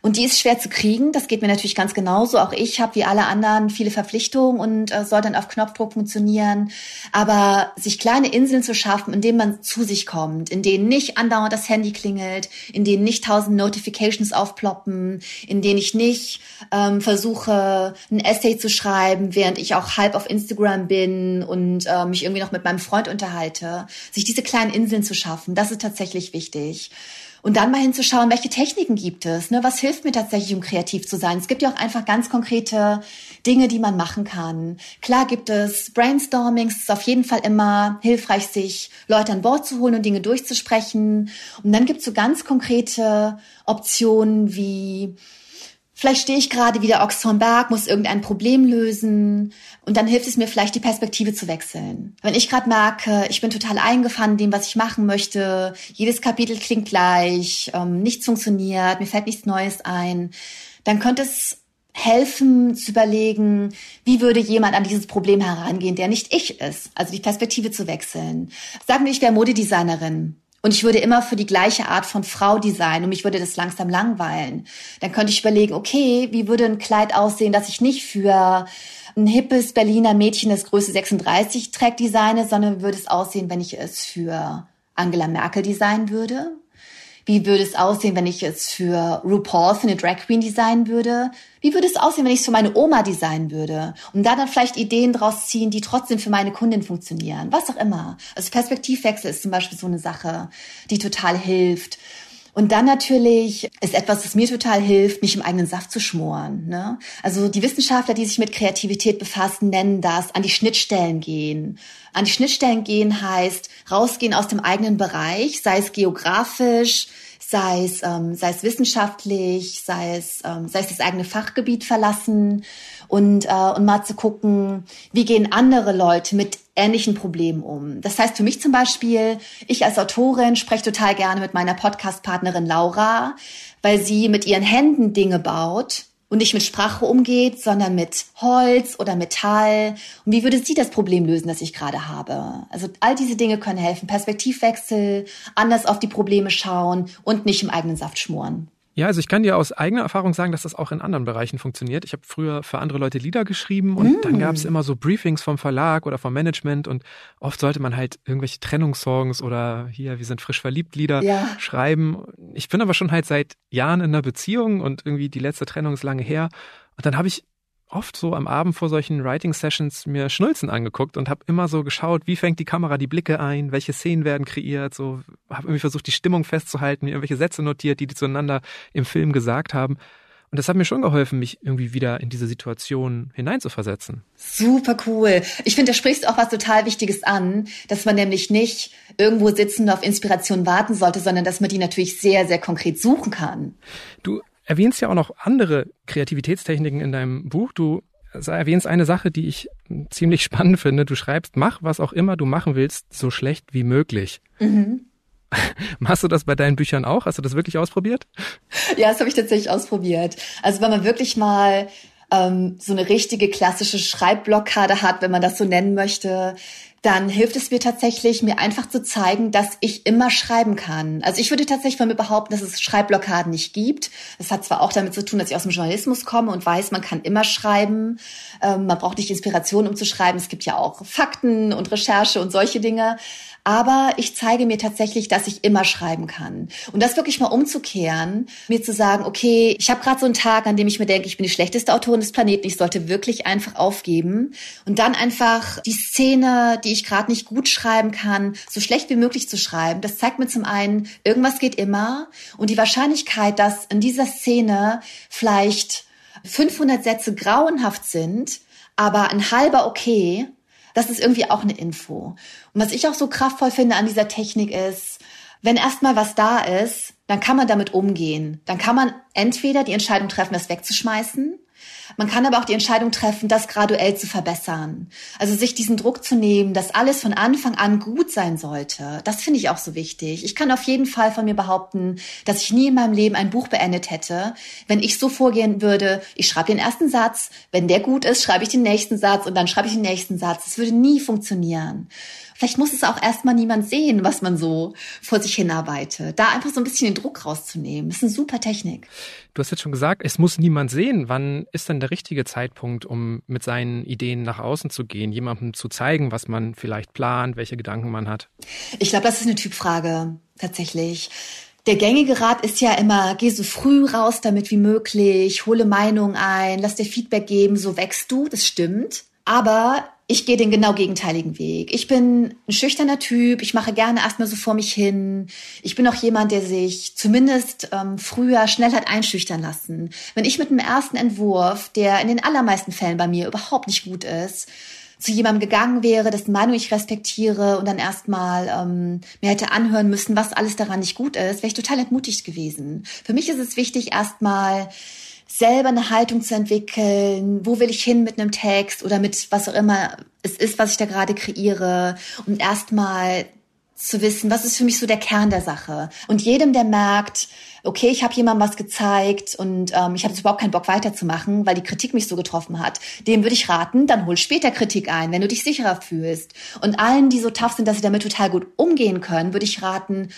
Und die ist schwer zu kriegen. Das geht mir natürlich ganz genauso. Auch ich habe wie alle anderen viele Verpflichtungen und äh, soll dann auf Knopfdruck funktionieren. Aber sich kleine Inseln zu schaffen, in denen man zu sich kommt, in denen nicht andauernd das Handy klingelt, in denen nicht tausend Notifications aufploppen, in denen ich nicht ähm, versuche, ein Essay zu schreiben, während ich auch halb auf Instagram bin und äh, mich irgendwie noch mit meinem Freund unterhalte. Sich diese kleinen Inseln zu schaffen, das ist tatsächlich wichtig. Und dann mal hinzuschauen, welche Techniken gibt es, ne? was hilft mir tatsächlich, um kreativ zu sein. Es gibt ja auch einfach ganz konkrete Dinge, die man machen kann. Klar gibt es Brainstormings, es ist auf jeden Fall immer hilfreich, sich Leute an Bord zu holen und Dinge durchzusprechen. Und dann gibt es so ganz konkrete Optionen wie Vielleicht stehe ich gerade wieder Ochs vom Berg, muss irgendein Problem lösen und dann hilft es mir vielleicht, die Perspektive zu wechseln. Wenn ich gerade merke, ich bin total eingefahren in dem, was ich machen möchte, jedes Kapitel klingt gleich, ähm, nichts funktioniert, mir fällt nichts Neues ein, dann könnte es helfen zu überlegen, wie würde jemand an dieses Problem herangehen, der nicht ich ist, also die Perspektive zu wechseln. Sagen wir, ich wäre Modedesignerin und ich würde immer für die gleiche Art von Frau designen und mich würde das langsam langweilen. Dann könnte ich überlegen, okay, wie würde ein Kleid aussehen, das ich nicht für ein hippes Berliner Mädchen das Größe 36 trägt designe, sondern würde es aussehen, wenn ich es für Angela Merkel designen würde? Wie würde es aussehen, wenn ich es für RuPaul, für eine Drag Queen designen würde? Wie würde es aussehen, wenn ich es für meine Oma designen würde? Und da dann vielleicht Ideen draus ziehen, die trotzdem für meine Kundin funktionieren. Was auch immer. Also Perspektivwechsel ist zum Beispiel so eine Sache, die total hilft. Und dann natürlich ist etwas, das mir total hilft, nicht im eigenen Saft zu schmoren. Ne? Also die Wissenschaftler, die sich mit Kreativität befassen, nennen das an die Schnittstellen gehen. An die Schnittstellen gehen heißt rausgehen aus dem eigenen Bereich, sei es geografisch, sei es, ähm, sei es wissenschaftlich, sei es, ähm, sei es das eigene Fachgebiet verlassen und, äh, und mal zu gucken, wie gehen andere Leute mit ähnlichen Problemen um. Das heißt für mich zum Beispiel, ich als Autorin spreche total gerne mit meiner Podcast-Partnerin Laura, weil sie mit ihren Händen Dinge baut und nicht mit Sprache umgeht, sondern mit Holz oder Metall. Und wie würde sie das Problem lösen, das ich gerade habe? Also all diese Dinge können helfen. Perspektivwechsel, anders auf die Probleme schauen und nicht im eigenen Saft schmoren. Ja, also ich kann dir aus eigener Erfahrung sagen, dass das auch in anderen Bereichen funktioniert. Ich habe früher für andere Leute Lieder geschrieben und mm. dann gab es immer so Briefings vom Verlag oder vom Management und oft sollte man halt irgendwelche Trennungssongs oder hier, wir sind frisch verliebt Lieder ja. schreiben. Ich bin aber schon halt seit Jahren in einer Beziehung und irgendwie die letzte Trennung ist lange her. Und dann habe ich oft so am Abend vor solchen Writing-Sessions mir Schnulzen angeguckt und habe immer so geschaut, wie fängt die Kamera die Blicke ein, welche Szenen werden kreiert, so habe irgendwie versucht, die Stimmung festzuhalten, mir irgendwelche Sätze notiert, die die zueinander im Film gesagt haben. Und das hat mir schon geholfen, mich irgendwie wieder in diese Situation hineinzuversetzen. Super cool. Ich finde, da sprichst auch was total Wichtiges an, dass man nämlich nicht irgendwo sitzen und auf Inspiration warten sollte, sondern dass man die natürlich sehr, sehr konkret suchen kann. Du erwähnst ja auch noch andere Kreativitätstechniken in deinem Buch. Du erwähnst eine Sache, die ich ziemlich [LAUGHS] spannend finde. Du schreibst, mach was auch immer du machen willst, so schlecht wie möglich. Mhm. [LAUGHS] Machst du das bei deinen Büchern auch? Hast du das wirklich ausprobiert? Ja, das habe ich tatsächlich ausprobiert. Also wenn man wirklich mal ähm, so eine richtige klassische Schreibblockade hat, wenn man das so nennen möchte, dann hilft es mir tatsächlich, mir einfach zu zeigen, dass ich immer schreiben kann. Also ich würde tatsächlich von mir behaupten, dass es Schreibblockaden nicht gibt. Das hat zwar auch damit zu tun, dass ich aus dem Journalismus komme und weiß, man kann immer schreiben. Ähm, man braucht nicht Inspiration, um zu schreiben. Es gibt ja auch Fakten und Recherche und solche Dinge. Aber ich zeige mir tatsächlich, dass ich immer schreiben kann. Und das wirklich mal umzukehren, mir zu sagen, okay, ich habe gerade so einen Tag, an dem ich mir denke, ich bin die schlechteste Autorin des Planeten, ich sollte wirklich einfach aufgeben. Und dann einfach die Szene, die ich gerade nicht gut schreiben kann, so schlecht wie möglich zu schreiben. Das zeigt mir zum einen, irgendwas geht immer. Und die Wahrscheinlichkeit, dass in dieser Szene vielleicht 500 Sätze grauenhaft sind, aber ein halber okay, das ist irgendwie auch eine Info. Und was ich auch so kraftvoll finde an dieser Technik ist, wenn erstmal was da ist, dann kann man damit umgehen. Dann kann man entweder die Entscheidung treffen, das wegzuschmeißen man kann aber auch die Entscheidung treffen, das graduell zu verbessern. Also sich diesen Druck zu nehmen, dass alles von Anfang an gut sein sollte. Das finde ich auch so wichtig. Ich kann auf jeden Fall von mir behaupten, dass ich nie in meinem Leben ein Buch beendet hätte, wenn ich so vorgehen würde, ich schreibe den ersten Satz, wenn der gut ist, schreibe ich den nächsten Satz und dann schreibe ich den nächsten Satz. Das würde nie funktionieren. Vielleicht muss es auch erstmal niemand sehen, was man so vor sich hinarbeitet. Da einfach so ein bisschen den Druck rauszunehmen. Das ist eine super Technik. Du hast jetzt schon gesagt, es muss niemand sehen. Wann ist denn der richtige Zeitpunkt, um mit seinen Ideen nach außen zu gehen, jemandem zu zeigen, was man vielleicht plant, welche Gedanken man hat? Ich glaube, das ist eine Typfrage tatsächlich. Der gängige Rat ist ja immer, geh so früh raus damit wie möglich, hole Meinung ein, lass dir Feedback geben, so wächst du. Das stimmt. Aber ich gehe den genau gegenteiligen Weg. Ich bin ein schüchterner Typ, ich mache gerne erstmal so vor mich hin. Ich bin auch jemand, der sich zumindest ähm, früher schnell hat einschüchtern lassen. Wenn ich mit einem ersten Entwurf, der in den allermeisten Fällen bei mir überhaupt nicht gut ist, zu jemandem gegangen wäre, dessen Meinung ich respektiere und dann erstmal ähm, mir hätte anhören müssen, was alles daran nicht gut ist, wäre ich total entmutigt gewesen. Für mich ist es wichtig, erstmal selber eine Haltung zu entwickeln, wo will ich hin mit einem Text oder mit was auch immer es ist, was ich da gerade kreiere und erstmal zu wissen, was ist für mich so der Kern der Sache. Und jedem, der merkt, okay, ich habe jemandem was gezeigt und ähm, ich habe jetzt überhaupt keinen Bock weiterzumachen, weil die Kritik mich so getroffen hat, dem würde ich raten, dann hol später Kritik ein, wenn du dich sicherer fühlst. Und allen, die so tough sind, dass sie damit total gut umgehen können, würde ich raten,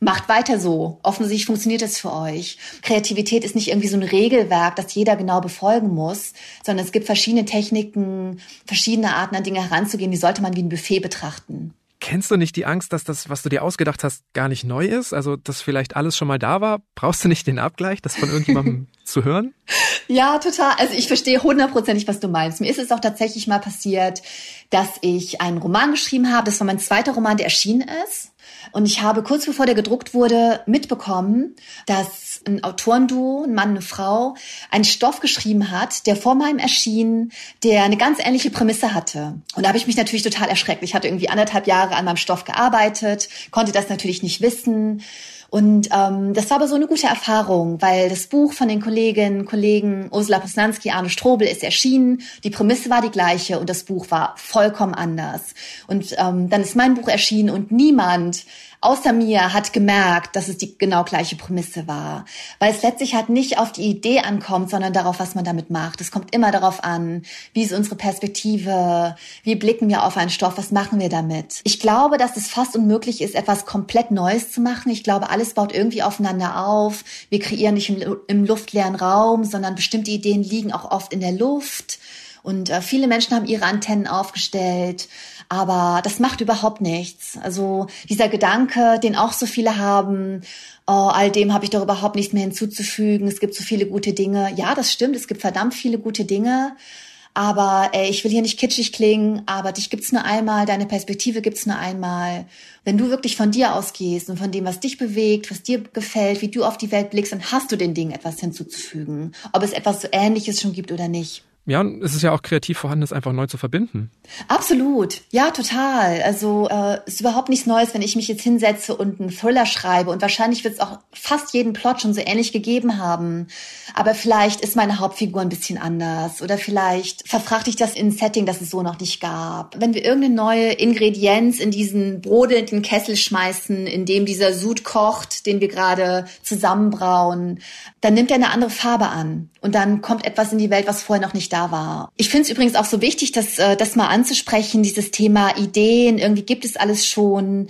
macht weiter so. Offensichtlich funktioniert es für euch. Kreativität ist nicht irgendwie so ein Regelwerk, das jeder genau befolgen muss, sondern es gibt verschiedene Techniken, verschiedene Arten an Dinge heranzugehen, die sollte man wie ein Buffet betrachten. Kennst du nicht die Angst, dass das, was du dir ausgedacht hast, gar nicht neu ist? Also, dass vielleicht alles schon mal da war? Brauchst du nicht den Abgleich, das von irgendjemandem [LAUGHS] zu hören? Ja, total. Also ich verstehe hundertprozentig, was du meinst. Mir ist es auch tatsächlich mal passiert, dass ich einen Roman geschrieben habe. Das war mein zweiter Roman, der erschienen ist. Und ich habe kurz bevor der gedruckt wurde mitbekommen, dass ein Autorenduo, ein Mann, eine Frau, einen Stoff geschrieben hat, der vor meinem erschien, der eine ganz ähnliche Prämisse hatte. Und da habe ich mich natürlich total erschreckt. Ich hatte irgendwie anderthalb Jahre an meinem Stoff gearbeitet, konnte das natürlich nicht wissen. Und ähm, das war aber so eine gute Erfahrung, weil das Buch von den Kolleginnen, Kollegen Ursula Posnanski, Arne Strobel ist erschienen. Die Prämisse war die gleiche und das Buch war vollkommen anders. Und ähm, dann ist mein Buch erschienen und niemand außer mir hat gemerkt, dass es die genau gleiche Prämisse war. Weil es letztlich halt nicht auf die Idee ankommt, sondern darauf, was man damit macht. Es kommt immer darauf an, wie ist unsere Perspektive, wie blicken wir auf einen Stoff, was machen wir damit. Ich glaube, dass es fast unmöglich ist, etwas komplett Neues zu machen. Ich glaube, alles baut irgendwie aufeinander auf. Wir kreieren nicht im, im luftleeren Raum, sondern bestimmte Ideen liegen auch oft in der Luft. Und äh, viele Menschen haben ihre Antennen aufgestellt. Aber das macht überhaupt nichts. Also dieser Gedanke, den auch so viele haben, oh, all dem habe ich doch überhaupt nichts mehr hinzuzufügen. Es gibt so viele gute Dinge. Ja, das stimmt. Es gibt verdammt viele gute Dinge. Aber ey, ich will hier nicht kitschig klingen, aber dich gibt's nur einmal, deine Perspektive gibt's nur einmal. Wenn du wirklich von dir ausgehst und von dem, was dich bewegt, was dir gefällt, wie du auf die Welt blickst, dann hast du den Dingen etwas hinzuzufügen. Ob es etwas so Ähnliches schon gibt oder nicht. Ja, und es ist ja auch kreativ vorhanden, es einfach neu zu verbinden. Absolut, ja, total. Also äh, ist überhaupt nichts Neues, wenn ich mich jetzt hinsetze und einen Thriller schreibe. Und wahrscheinlich wird es auch fast jeden Plot schon so ähnlich gegeben haben. Aber vielleicht ist meine Hauptfigur ein bisschen anders. Oder vielleicht verfrachte ich das in ein Setting, das es so noch nicht gab. Wenn wir irgendeine neue Ingredienz in diesen brodelnden Kessel schmeißen, in dem dieser Sud kocht, den wir gerade zusammenbrauen, dann nimmt er eine andere Farbe an. Und dann kommt etwas in die Welt, was vorher noch nicht da war. Ich finde es übrigens auch so wichtig, dass, äh, das mal anzusprechen, dieses Thema Ideen, irgendwie gibt es alles schon.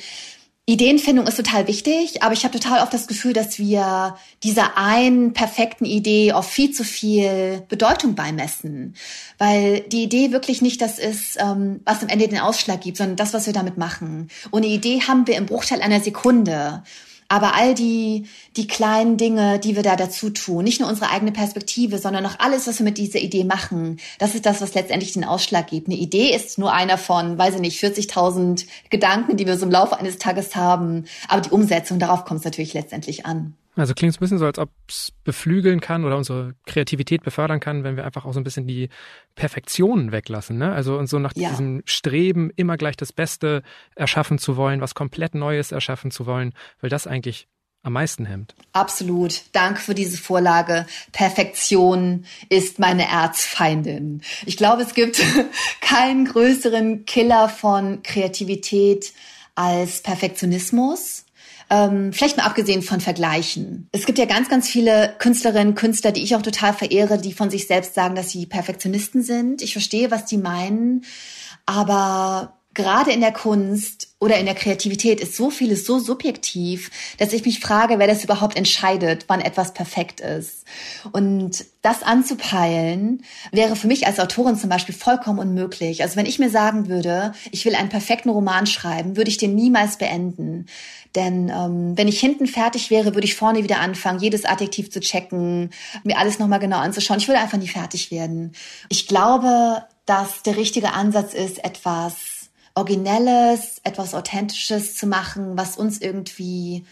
Ideenfindung ist total wichtig, aber ich habe total oft das Gefühl, dass wir dieser einen perfekten Idee auf viel zu viel Bedeutung beimessen, weil die Idee wirklich nicht das ist, ähm, was am Ende den Ausschlag gibt, sondern das, was wir damit machen. Und eine Idee haben wir im Bruchteil einer Sekunde. Aber all die, die kleinen Dinge, die wir da dazu tun, nicht nur unsere eigene Perspektive, sondern auch alles, was wir mit dieser Idee machen, das ist das, was letztendlich den Ausschlag gibt. Eine Idee ist nur einer von, weiß ich nicht, 40.000 Gedanken, die wir so im Laufe eines Tages haben. Aber die Umsetzung, darauf kommt es natürlich letztendlich an. Also klingt es ein bisschen so, als ob es beflügeln kann oder unsere Kreativität befördern kann, wenn wir einfach auch so ein bisschen die Perfektion weglassen. Ne? Also und so nach ja. diesem Streben, immer gleich das Beste erschaffen zu wollen, was komplett Neues erschaffen zu wollen, weil das eigentlich am meisten hemmt. Absolut. Danke für diese Vorlage. Perfektion ist meine Erzfeindin. Ich glaube, es gibt [LAUGHS] keinen größeren Killer von Kreativität als Perfektionismus. Ähm, vielleicht mal abgesehen von Vergleichen. Es gibt ja ganz, ganz viele Künstlerinnen, Künstler, die ich auch total verehre, die von sich selbst sagen, dass sie Perfektionisten sind. Ich verstehe, was die meinen, aber gerade in der Kunst oder in der Kreativität ist so vieles so subjektiv, dass ich mich frage, wer das überhaupt entscheidet, wann etwas perfekt ist. Und das anzupeilen wäre für mich als Autorin zum Beispiel vollkommen unmöglich. Also wenn ich mir sagen würde, ich will einen perfekten Roman schreiben, würde ich den niemals beenden. Denn ähm, wenn ich hinten fertig wäre, würde ich vorne wieder anfangen, jedes Adjektiv zu checken, mir alles nochmal genau anzuschauen. Ich würde einfach nie fertig werden. Ich glaube, dass der richtige Ansatz ist, etwas Originelles, etwas Authentisches zu machen, was uns irgendwie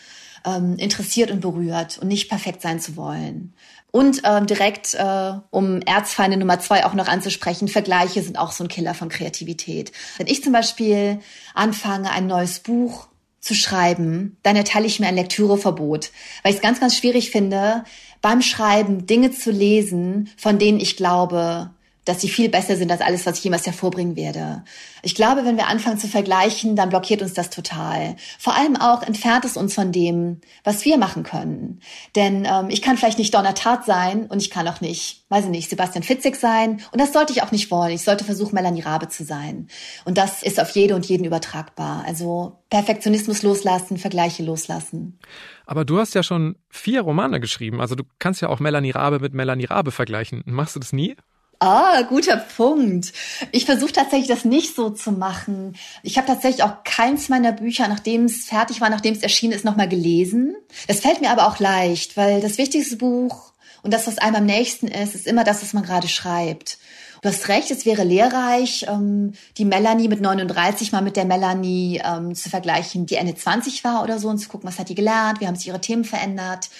ähm, interessiert und berührt und nicht perfekt sein zu wollen. Und ähm, direkt, äh, um Erzfeinde Nummer zwei auch noch anzusprechen, Vergleiche sind auch so ein Killer von Kreativität. Wenn ich zum Beispiel anfange, ein neues Buch zu schreiben, dann erteile ich mir ein Lektüreverbot, weil ich es ganz, ganz schwierig finde, beim Schreiben Dinge zu lesen, von denen ich glaube, dass sie viel besser sind als alles, was ich jemals hervorbringen werde. Ich glaube, wenn wir anfangen zu vergleichen, dann blockiert uns das total. Vor allem auch entfernt es uns von dem, was wir machen können. Denn ähm, ich kann vielleicht nicht Donner Tat sein und ich kann auch nicht, weiß ich nicht, Sebastian Fitzig sein. Und das sollte ich auch nicht wollen. Ich sollte versuchen, Melanie Rabe zu sein. Und das ist auf jede und jeden übertragbar. Also Perfektionismus loslassen, Vergleiche loslassen. Aber du hast ja schon vier Romane geschrieben. Also du kannst ja auch Melanie Rabe mit Melanie Rabe vergleichen. Machst du das nie? Ah, guter Punkt. Ich versuche tatsächlich das nicht so zu machen. Ich habe tatsächlich auch keins meiner Bücher, nachdem es fertig war, nachdem es erschienen ist, nochmal gelesen. Das fällt mir aber auch leicht, weil das wichtigste Buch und das, was einem am nächsten ist, ist immer das, was man gerade schreibt. Du hast recht, es wäre lehrreich, ähm, die Melanie mit 39 mal mit der Melanie ähm, zu vergleichen, die Ende 20 war oder so und zu gucken, was hat die gelernt, wie haben sich ihre Themen verändert.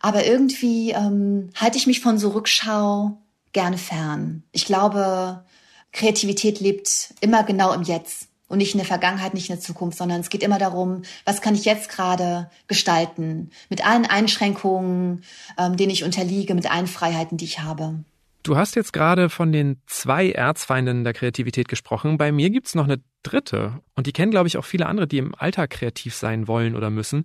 Aber irgendwie ähm, halte ich mich von so Rückschau gerne fern. Ich glaube, Kreativität lebt immer genau im Jetzt und nicht in der Vergangenheit, nicht in der Zukunft, sondern es geht immer darum, was kann ich jetzt gerade gestalten, mit allen Einschränkungen, ähm, denen ich unterliege, mit allen Freiheiten, die ich habe. Du hast jetzt gerade von den zwei Erzfeinden der Kreativität gesprochen. Bei mir gibt's noch eine dritte. Und die kennen, glaube ich, auch viele andere, die im Alltag kreativ sein wollen oder müssen.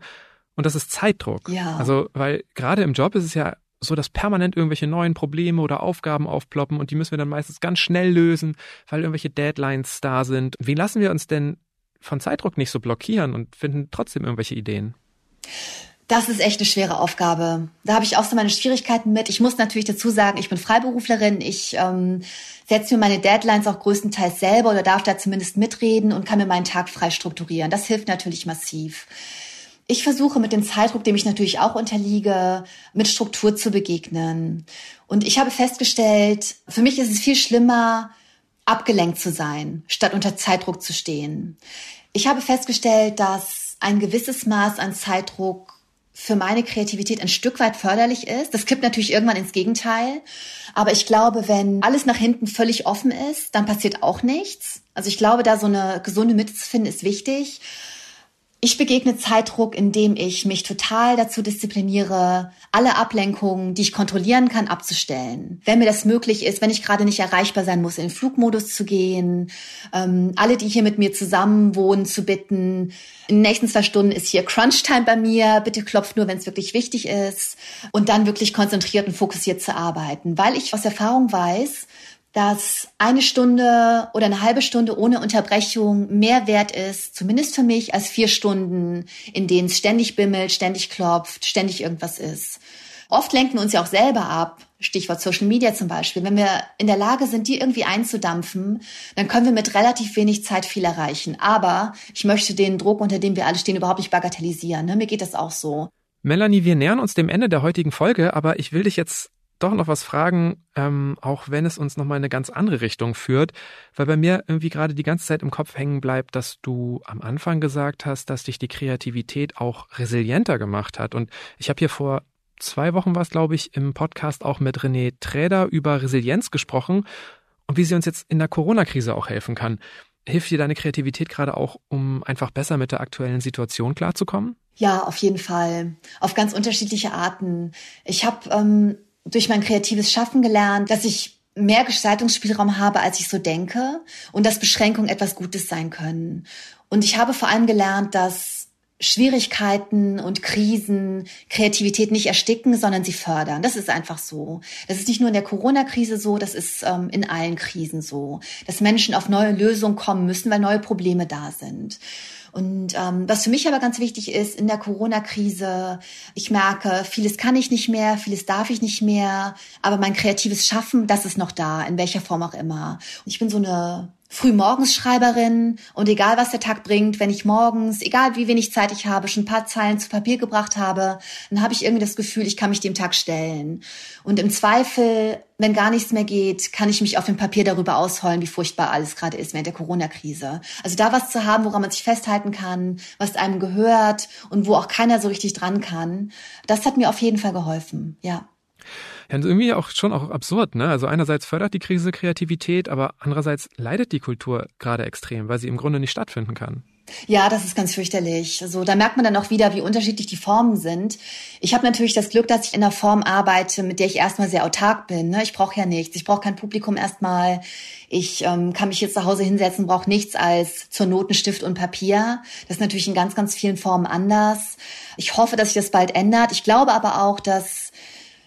Und das ist Zeitdruck. Ja. Also, weil gerade im Job ist es ja so, dass permanent irgendwelche neuen Probleme oder Aufgaben aufploppen und die müssen wir dann meistens ganz schnell lösen, weil irgendwelche Deadlines da sind. Wie lassen wir uns denn von Zeitdruck nicht so blockieren und finden trotzdem irgendwelche Ideen? Das ist echt eine schwere Aufgabe. Da habe ich auch so meine Schwierigkeiten mit. Ich muss natürlich dazu sagen, ich bin Freiberuflerin. Ich ähm, setze mir meine Deadlines auch größtenteils selber oder darf da zumindest mitreden und kann mir meinen Tag frei strukturieren. Das hilft natürlich massiv. Ich versuche mit dem Zeitdruck, dem ich natürlich auch unterliege, mit Struktur zu begegnen. Und ich habe festgestellt, für mich ist es viel schlimmer, abgelenkt zu sein, statt unter Zeitdruck zu stehen. Ich habe festgestellt, dass ein gewisses Maß an Zeitdruck für meine Kreativität ein Stück weit förderlich ist. Das kippt natürlich irgendwann ins Gegenteil. Aber ich glaube, wenn alles nach hinten völlig offen ist, dann passiert auch nichts. Also ich glaube, da so eine gesunde Mitte zu finden, ist wichtig. Ich begegne Zeitdruck, indem ich mich total dazu diszipliniere, alle Ablenkungen, die ich kontrollieren kann, abzustellen. Wenn mir das möglich ist, wenn ich gerade nicht erreichbar sein muss, in Flugmodus zu gehen, ähm, alle, die hier mit mir zusammen wohnen, zu bitten, in den nächsten zwei Stunden ist hier Crunch-Time bei mir, bitte klopft nur, wenn es wirklich wichtig ist und dann wirklich konzentriert und fokussiert zu arbeiten. Weil ich aus Erfahrung weiß, dass eine Stunde oder eine halbe Stunde ohne Unterbrechung mehr wert ist, zumindest für mich, als vier Stunden, in denen es ständig bimmelt, ständig klopft, ständig irgendwas ist. Oft lenken wir uns ja auch selber ab. Stichwort Social Media zum Beispiel. Wenn wir in der Lage sind, die irgendwie einzudampfen, dann können wir mit relativ wenig Zeit viel erreichen. Aber ich möchte den Druck, unter dem wir alle stehen, überhaupt nicht bagatellisieren. Ne? Mir geht das auch so. Melanie, wir nähern uns dem Ende der heutigen Folge, aber ich will dich jetzt doch noch was fragen, ähm, auch wenn es uns nochmal in eine ganz andere Richtung führt, weil bei mir irgendwie gerade die ganze Zeit im Kopf hängen bleibt, dass du am Anfang gesagt hast, dass dich die Kreativität auch resilienter gemacht hat. Und ich habe hier vor zwei Wochen was, glaube ich, im Podcast auch mit René Träder über Resilienz gesprochen und wie sie uns jetzt in der Corona-Krise auch helfen kann. Hilft dir deine Kreativität gerade auch, um einfach besser mit der aktuellen Situation klarzukommen? Ja, auf jeden Fall. Auf ganz unterschiedliche Arten. Ich habe ähm, durch mein kreatives Schaffen gelernt, dass ich mehr Gestaltungsspielraum habe, als ich so denke und dass Beschränkungen etwas Gutes sein können. Und ich habe vor allem gelernt, dass Schwierigkeiten und Krisen Kreativität nicht ersticken, sondern sie fördern. Das ist einfach so. Das ist nicht nur in der Corona-Krise so, das ist ähm, in allen Krisen so, dass Menschen auf neue Lösungen kommen müssen, weil neue Probleme da sind. Und ähm, was für mich aber ganz wichtig ist in der Corona-Krise, ich merke, vieles kann ich nicht mehr, vieles darf ich nicht mehr, aber mein kreatives Schaffen, das ist noch da, in welcher Form auch immer. Und ich bin so eine Frühmorgensschreiberin und egal was der Tag bringt, wenn ich morgens, egal wie wenig Zeit ich habe, schon ein paar Zeilen zu Papier gebracht habe, dann habe ich irgendwie das Gefühl, ich kann mich dem Tag stellen. Und im Zweifel, wenn gar nichts mehr geht, kann ich mich auf dem Papier darüber ausheulen, wie furchtbar alles gerade ist während der Corona-Krise. Also da was zu haben, woran man sich festhalten kann, was einem gehört und wo auch keiner so richtig dran kann, das hat mir auf jeden Fall geholfen, ja. Ja, irgendwie auch schon auch absurd, ne? Also einerseits fördert die Krise Kreativität, aber andererseits leidet die Kultur gerade extrem, weil sie im Grunde nicht stattfinden kann. Ja, das ist ganz fürchterlich. So, da merkt man dann auch wieder, wie unterschiedlich die Formen sind. Ich habe natürlich das Glück, dass ich in einer Form arbeite, mit der ich erstmal sehr autark bin. Ne? Ich brauche ja nichts. Ich brauche kein Publikum erstmal. Ich ähm, kann mich jetzt zu Hause hinsetzen, brauche nichts als zur Notenstift und Papier. Das ist natürlich in ganz, ganz vielen Formen anders. Ich hoffe, dass sich das bald ändert. Ich glaube aber auch, dass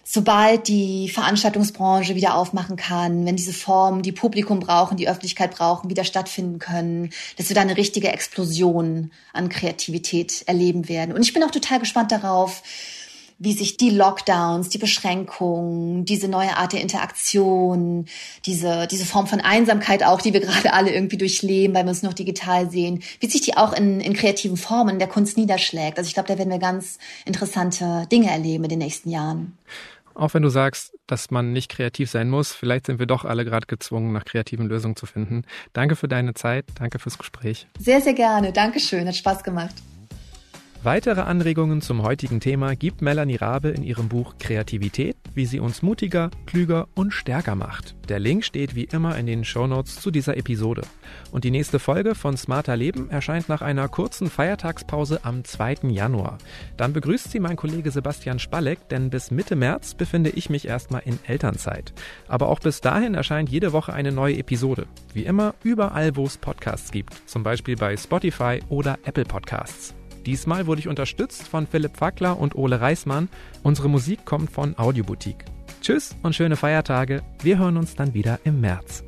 sobald die Veranstaltungsbranche wieder aufmachen kann, wenn diese Formen, die Publikum brauchen, die Öffentlichkeit brauchen, wieder stattfinden können, dass wir da eine richtige Explosion an Kreativität erleben werden. Und ich bin auch total gespannt darauf, wie sich die Lockdowns, die Beschränkungen, diese neue Art der Interaktion, diese, diese Form von Einsamkeit auch, die wir gerade alle irgendwie durchleben, weil wir uns noch digital sehen, wie sich die auch in, in kreativen Formen der Kunst niederschlägt. Also ich glaube, da werden wir ganz interessante Dinge erleben in den nächsten Jahren. Auch wenn du sagst, dass man nicht kreativ sein muss, vielleicht sind wir doch alle gerade gezwungen, nach kreativen Lösungen zu finden. Danke für deine Zeit, danke fürs Gespräch. Sehr, sehr gerne. Dankeschön, hat Spaß gemacht. Weitere Anregungen zum heutigen Thema gibt Melanie Rabe in ihrem Buch Kreativität, wie sie uns mutiger, klüger und stärker macht. Der Link steht wie immer in den Shownotes zu dieser Episode. Und die nächste Folge von Smarter Leben erscheint nach einer kurzen Feiertagspause am 2. Januar. Dann begrüßt sie mein Kollege Sebastian Spalleck, denn bis Mitte März befinde ich mich erstmal in Elternzeit. Aber auch bis dahin erscheint jede Woche eine neue Episode. Wie immer überall, wo es Podcasts gibt, zum Beispiel bei Spotify oder Apple Podcasts. Diesmal wurde ich unterstützt von Philipp Fackler und Ole Reismann. Unsere Musik kommt von Audioboutique. Tschüss und schöne Feiertage. Wir hören uns dann wieder im März.